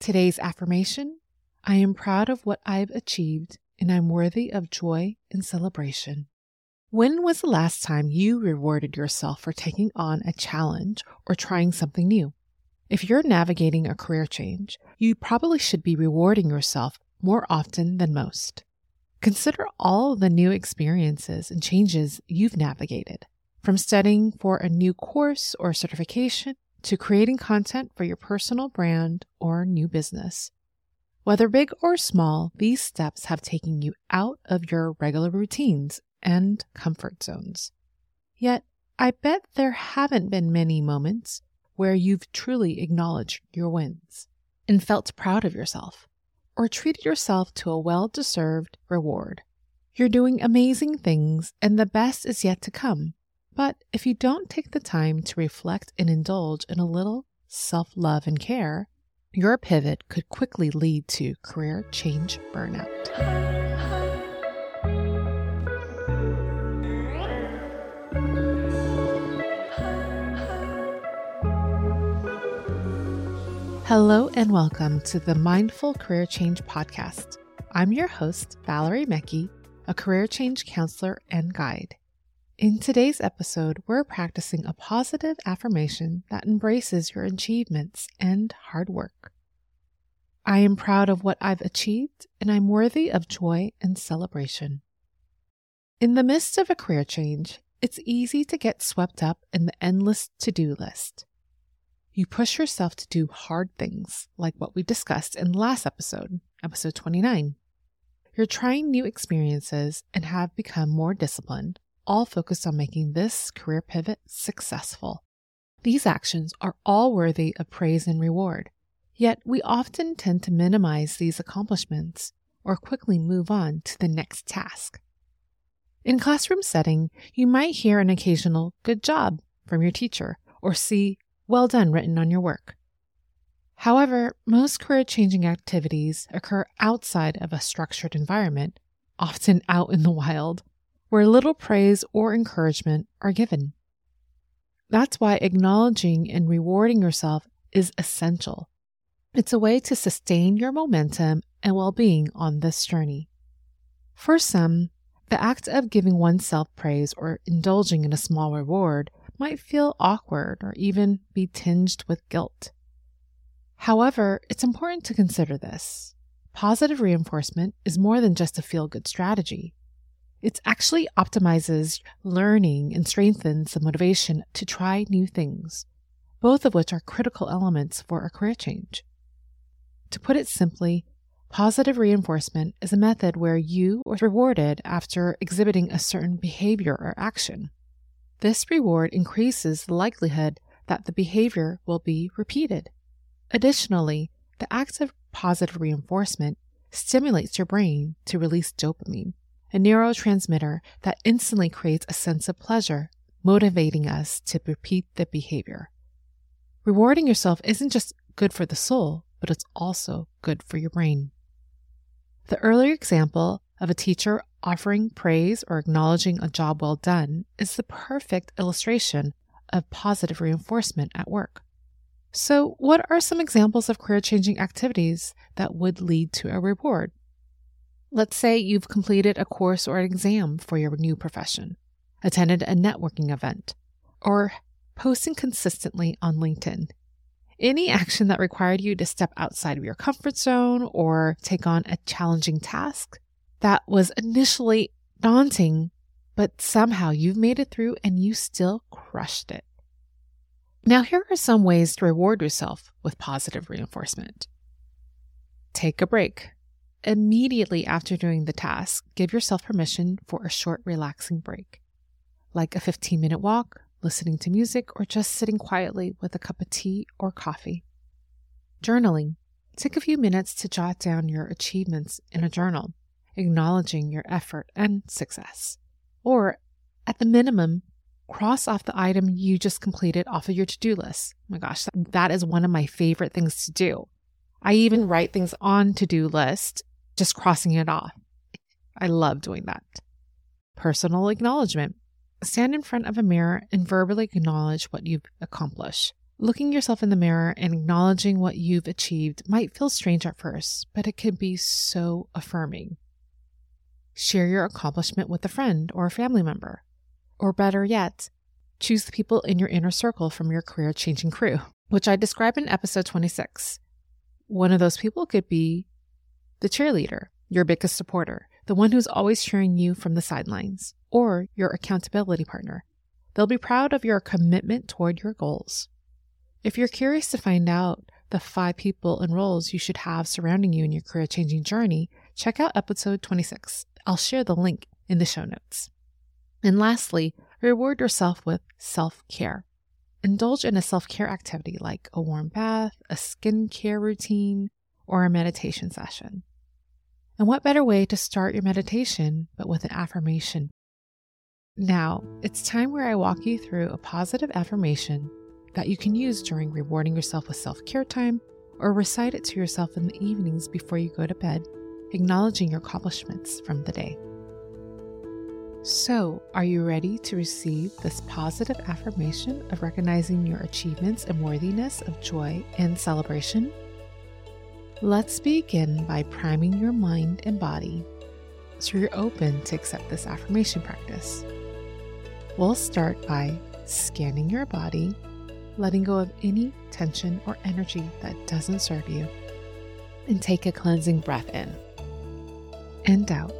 Today's affirmation I am proud of what I've achieved and I'm worthy of joy and celebration. When was the last time you rewarded yourself for taking on a challenge or trying something new? If you're navigating a career change, you probably should be rewarding yourself more often than most. Consider all the new experiences and changes you've navigated, from studying for a new course or certification to creating content for your personal brand or new business. Whether big or small, these steps have taken you out of your regular routines and comfort zones. Yet, I bet there haven't been many moments where you've truly acknowledged your wins and felt proud of yourself, or treated yourself to a well deserved reward. You're doing amazing things, and the best is yet to come. But if you don't take the time to reflect and indulge in a little self love and care, your pivot could quickly lead to career change burnout. Hello and welcome to the Mindful Career Change Podcast. I'm your host, Valerie Mekki, a career change counselor and guide. In today's episode, we're practicing a positive affirmation that embraces your achievements and hard work. I am proud of what I've achieved and I'm worthy of joy and celebration. In the midst of a career change, it's easy to get swept up in the endless to do list. You push yourself to do hard things, like what we discussed in the last episode, episode 29. You're trying new experiences and have become more disciplined all focused on making this career pivot successful. These actions are all worthy of praise and reward, yet we often tend to minimize these accomplishments or quickly move on to the next task. In classroom setting, you might hear an occasional good job from your teacher or see well done written on your work. However, most career changing activities occur outside of a structured environment, often out in the wild, where little praise or encouragement are given. That's why acknowledging and rewarding yourself is essential. It's a way to sustain your momentum and well being on this journey. For some, the act of giving oneself praise or indulging in a small reward might feel awkward or even be tinged with guilt. However, it's important to consider this. Positive reinforcement is more than just a feel good strategy. It actually optimizes learning and strengthens the motivation to try new things, both of which are critical elements for a career change. To put it simply, positive reinforcement is a method where you are rewarded after exhibiting a certain behavior or action. This reward increases the likelihood that the behavior will be repeated. Additionally, the act of positive reinforcement stimulates your brain to release dopamine, a neurotransmitter that instantly creates a sense of pleasure, motivating us to repeat the behavior. Rewarding yourself isn't just good for the soul, but it's also good for your brain. The earlier example of a teacher offering praise or acknowledging a job well done is the perfect illustration of positive reinforcement at work. So, what are some examples of career changing activities that would lead to a reward? Let's say you've completed a course or an exam for your new profession, attended a networking event, or posting consistently on LinkedIn. Any action that required you to step outside of your comfort zone or take on a challenging task that was initially daunting, but somehow you've made it through and you still crushed it. Now, here are some ways to reward yourself with positive reinforcement. Take a break. Immediately after doing the task, give yourself permission for a short, relaxing break, like a 15 minute walk, listening to music, or just sitting quietly with a cup of tea or coffee. Journaling. Take a few minutes to jot down your achievements in a journal, acknowledging your effort and success. Or, at the minimum, cross off the item you just completed off of your to do list. Oh my gosh, that is one of my favorite things to do. I even write things on to do list just crossing it off. I love doing that. Personal acknowledgement. Stand in front of a mirror and verbally acknowledge what you've accomplished. Looking yourself in the mirror and acknowledging what you've achieved might feel strange at first, but it can be so affirming. Share your accomplishment with a friend or a family member. Or better yet, choose the people in your inner circle from your career changing crew, which I describe in episode 26. One of those people could be the cheerleader, your biggest supporter, the one who's always cheering you from the sidelines, or your accountability partner. They'll be proud of your commitment toward your goals. If you're curious to find out the five people and roles you should have surrounding you in your career changing journey, check out episode 26. I'll share the link in the show notes. And lastly, reward yourself with self care. Indulge in a self care activity like a warm bath, a skincare routine, or a meditation session. And what better way to start your meditation but with an affirmation? Now, it's time where I walk you through a positive affirmation that you can use during rewarding yourself with self care time or recite it to yourself in the evenings before you go to bed, acknowledging your accomplishments from the day. So, are you ready to receive this positive affirmation of recognizing your achievements and worthiness of joy and celebration? Let's begin by priming your mind and body so you're open to accept this affirmation practice. We'll start by scanning your body letting go of any tension or energy that doesn't serve you. And take a cleansing breath in and out.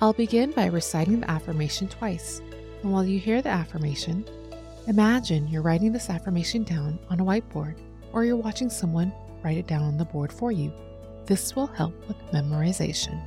I'll begin by reciting the affirmation twice. And while you hear the affirmation, imagine you're writing this affirmation down on a whiteboard or you're watching someone write it down on the board for you. This will help with memorization.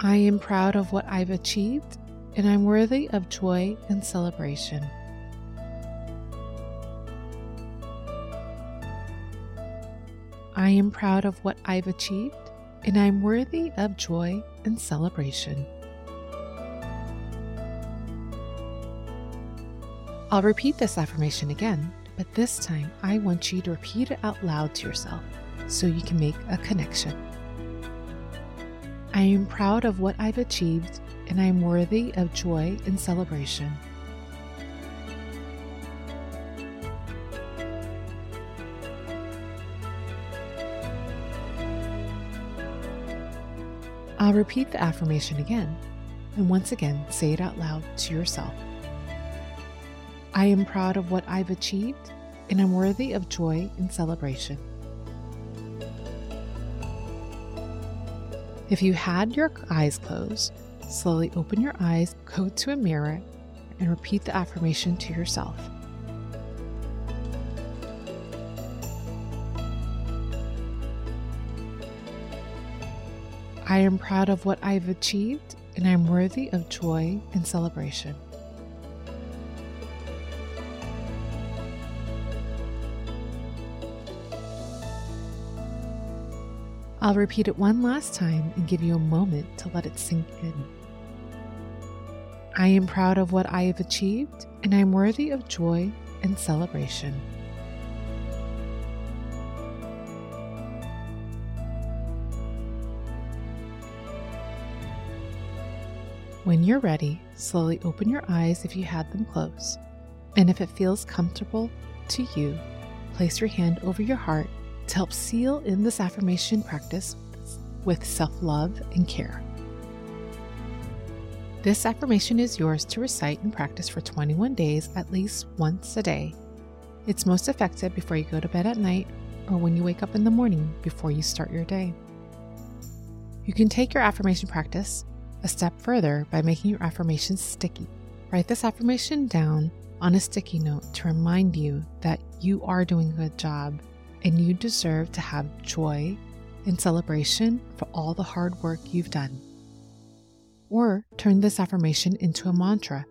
I am proud of what I've achieved and I'm worthy of joy and celebration. I am proud of what I've achieved, and I'm worthy of joy and celebration. I'll repeat this affirmation again, but this time I want you to repeat it out loud to yourself so you can make a connection. I am proud of what I've achieved and I am worthy of joy and celebration. I'll repeat the affirmation again, and once again say it out loud to yourself. I am proud of what I've achieved, and I'm worthy of joy and celebration. If you had your eyes closed, slowly open your eyes, go to a mirror, and repeat the affirmation to yourself. I am proud of what I've achieved, and I'm worthy of joy and celebration. I'll repeat it one last time and give you a moment to let it sink in. I am proud of what I have achieved, and I am worthy of joy and celebration. When you're ready, slowly open your eyes if you had them closed. And if it feels comfortable to you, place your hand over your heart to help seal in this affirmation practice with self love and care. This affirmation is yours to recite and practice for 21 days at least once a day. It's most effective before you go to bed at night or when you wake up in the morning before you start your day. You can take your affirmation practice a step further by making your affirmations sticky. Write this affirmation down on a sticky note to remind you that you are doing a good job and you deserve to have joy and celebration for all the hard work you've done. Or turn this affirmation into a mantra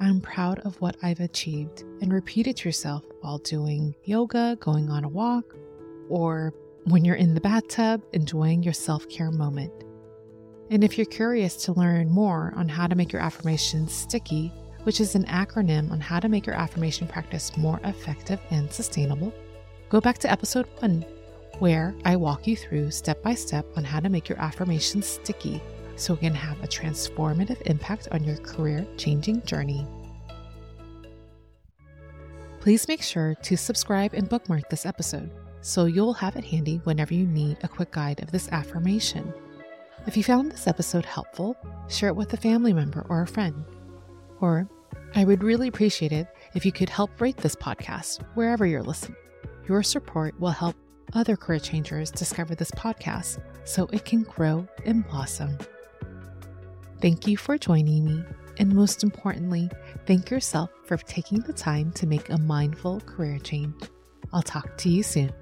I'm proud of what I've achieved, and repeat it to yourself while doing yoga, going on a walk, or when you're in the bathtub enjoying your self care moment. And if you're curious to learn more on how to make your affirmations sticky, which is an acronym on how to make your affirmation practice more effective and sustainable, go back to episode one, where I walk you through step by step on how to make your affirmations sticky so it can have a transformative impact on your career changing journey. Please make sure to subscribe and bookmark this episode so you'll have it handy whenever you need a quick guide of this affirmation. If you found this episode helpful, share it with a family member or a friend. Or I would really appreciate it if you could help rate this podcast wherever you're listening. Your support will help other career changers discover this podcast so it can grow and blossom. Thank you for joining me, and most importantly, thank yourself for taking the time to make a mindful career change. I'll talk to you soon.